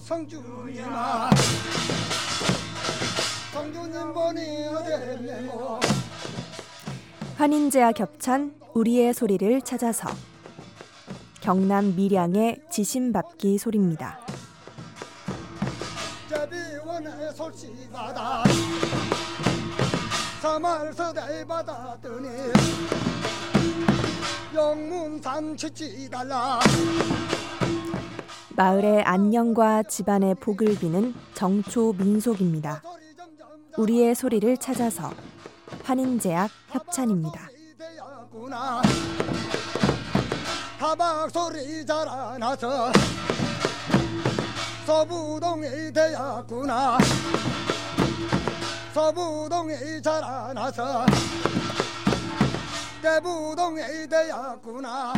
성주님아 성주님 보니 어땠네모 환인제와 겹찬 우리의 소리를 찾아서 경남 밀양의 지심밥기 소리입니다. 받았더니 영문산 치치달라 마을의 안녕과 집안의 복을 비는 정초 민속입니다. 우리의 소리를 찾아서 환인제약 협찬입니다. 타박 소리 자라나서 서부동이 되었구나 서부동이 자라나서 대부동이 되었구나